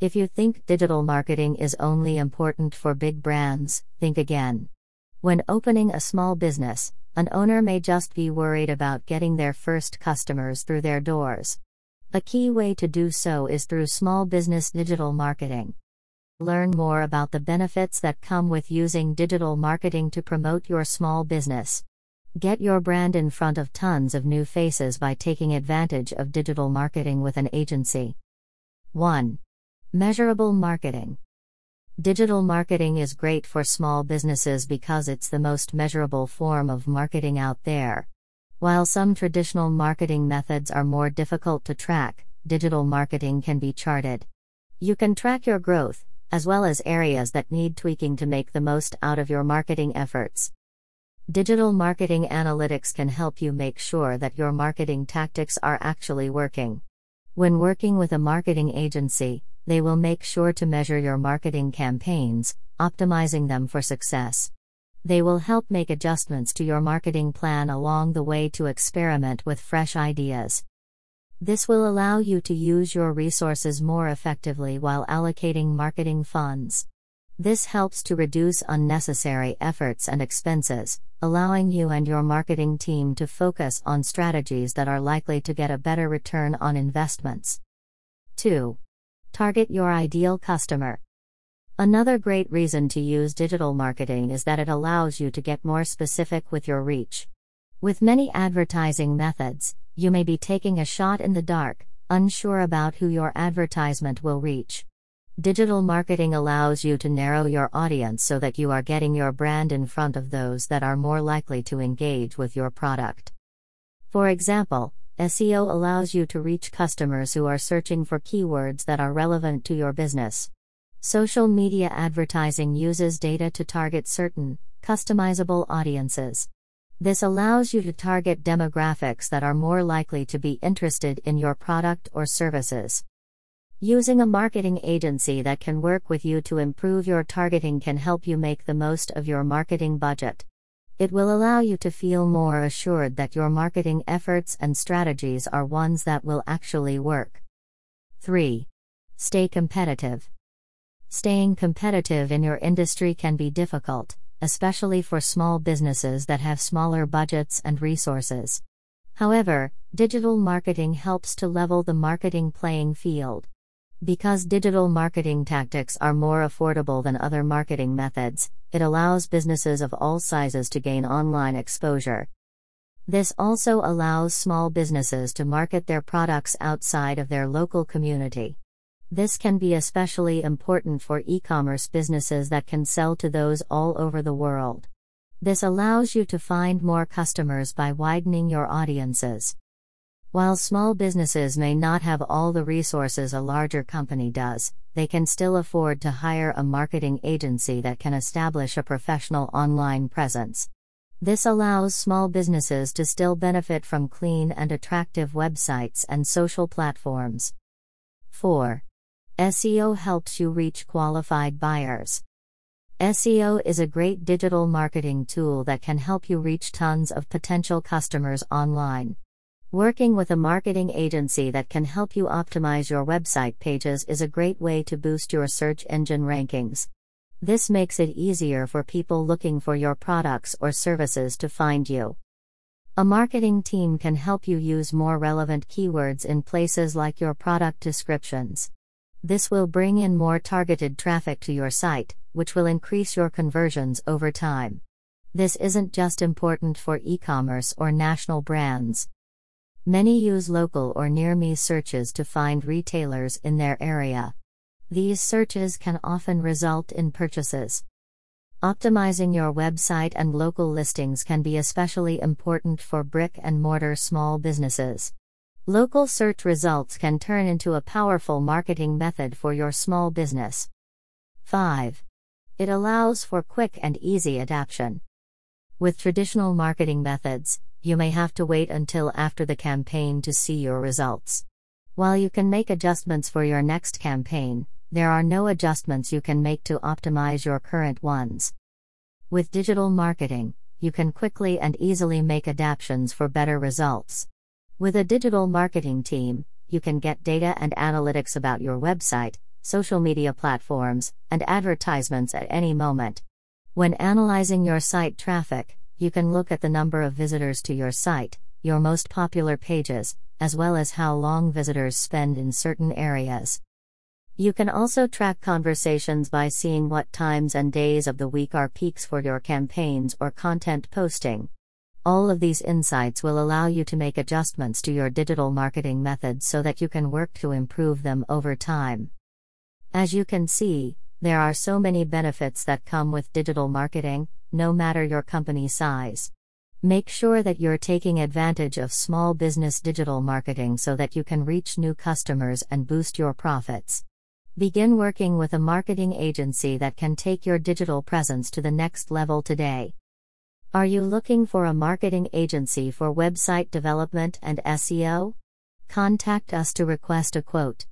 If you think digital marketing is only important for big brands, think again. When opening a small business, an owner may just be worried about getting their first customers through their doors. A key way to do so is through small business digital marketing. Learn more about the benefits that come with using digital marketing to promote your small business. Get your brand in front of tons of new faces by taking advantage of digital marketing with an agency. 1. Measurable marketing. Digital marketing is great for small businesses because it's the most measurable form of marketing out there. While some traditional marketing methods are more difficult to track, digital marketing can be charted. You can track your growth, as well as areas that need tweaking to make the most out of your marketing efforts. Digital marketing analytics can help you make sure that your marketing tactics are actually working. When working with a marketing agency, they will make sure to measure your marketing campaigns, optimizing them for success. They will help make adjustments to your marketing plan along the way to experiment with fresh ideas. This will allow you to use your resources more effectively while allocating marketing funds. This helps to reduce unnecessary efforts and expenses, allowing you and your marketing team to focus on strategies that are likely to get a better return on investments. 2. Target your ideal customer. Another great reason to use digital marketing is that it allows you to get more specific with your reach. With many advertising methods, you may be taking a shot in the dark, unsure about who your advertisement will reach. Digital marketing allows you to narrow your audience so that you are getting your brand in front of those that are more likely to engage with your product. For example, SEO allows you to reach customers who are searching for keywords that are relevant to your business. Social media advertising uses data to target certain, customizable audiences. This allows you to target demographics that are more likely to be interested in your product or services. Using a marketing agency that can work with you to improve your targeting can help you make the most of your marketing budget. It will allow you to feel more assured that your marketing efforts and strategies are ones that will actually work. 3. Stay competitive. Staying competitive in your industry can be difficult, especially for small businesses that have smaller budgets and resources. However, digital marketing helps to level the marketing playing field. Because digital marketing tactics are more affordable than other marketing methods, it allows businesses of all sizes to gain online exposure. This also allows small businesses to market their products outside of their local community. This can be especially important for e commerce businesses that can sell to those all over the world. This allows you to find more customers by widening your audiences. While small businesses may not have all the resources a larger company does, they can still afford to hire a marketing agency that can establish a professional online presence. This allows small businesses to still benefit from clean and attractive websites and social platforms. 4. SEO helps you reach qualified buyers. SEO is a great digital marketing tool that can help you reach tons of potential customers online. Working with a marketing agency that can help you optimize your website pages is a great way to boost your search engine rankings. This makes it easier for people looking for your products or services to find you. A marketing team can help you use more relevant keywords in places like your product descriptions. This will bring in more targeted traffic to your site, which will increase your conversions over time. This isn't just important for e commerce or national brands. Many use local or near me searches to find retailers in their area. These searches can often result in purchases. Optimizing your website and local listings can be especially important for brick and mortar small businesses. Local search results can turn into a powerful marketing method for your small business. 5. It allows for quick and easy adaptation. With traditional marketing methods, you may have to wait until after the campaign to see your results. While you can make adjustments for your next campaign, there are no adjustments you can make to optimize your current ones. With digital marketing, you can quickly and easily make adaptations for better results. With a digital marketing team, you can get data and analytics about your website, social media platforms, and advertisements at any moment. When analyzing your site traffic, you can look at the number of visitors to your site, your most popular pages, as well as how long visitors spend in certain areas. You can also track conversations by seeing what times and days of the week are peaks for your campaigns or content posting. All of these insights will allow you to make adjustments to your digital marketing methods so that you can work to improve them over time. As you can see, there are so many benefits that come with digital marketing, no matter your company size. Make sure that you're taking advantage of small business digital marketing so that you can reach new customers and boost your profits. Begin working with a marketing agency that can take your digital presence to the next level today. Are you looking for a marketing agency for website development and SEO? Contact us to request a quote.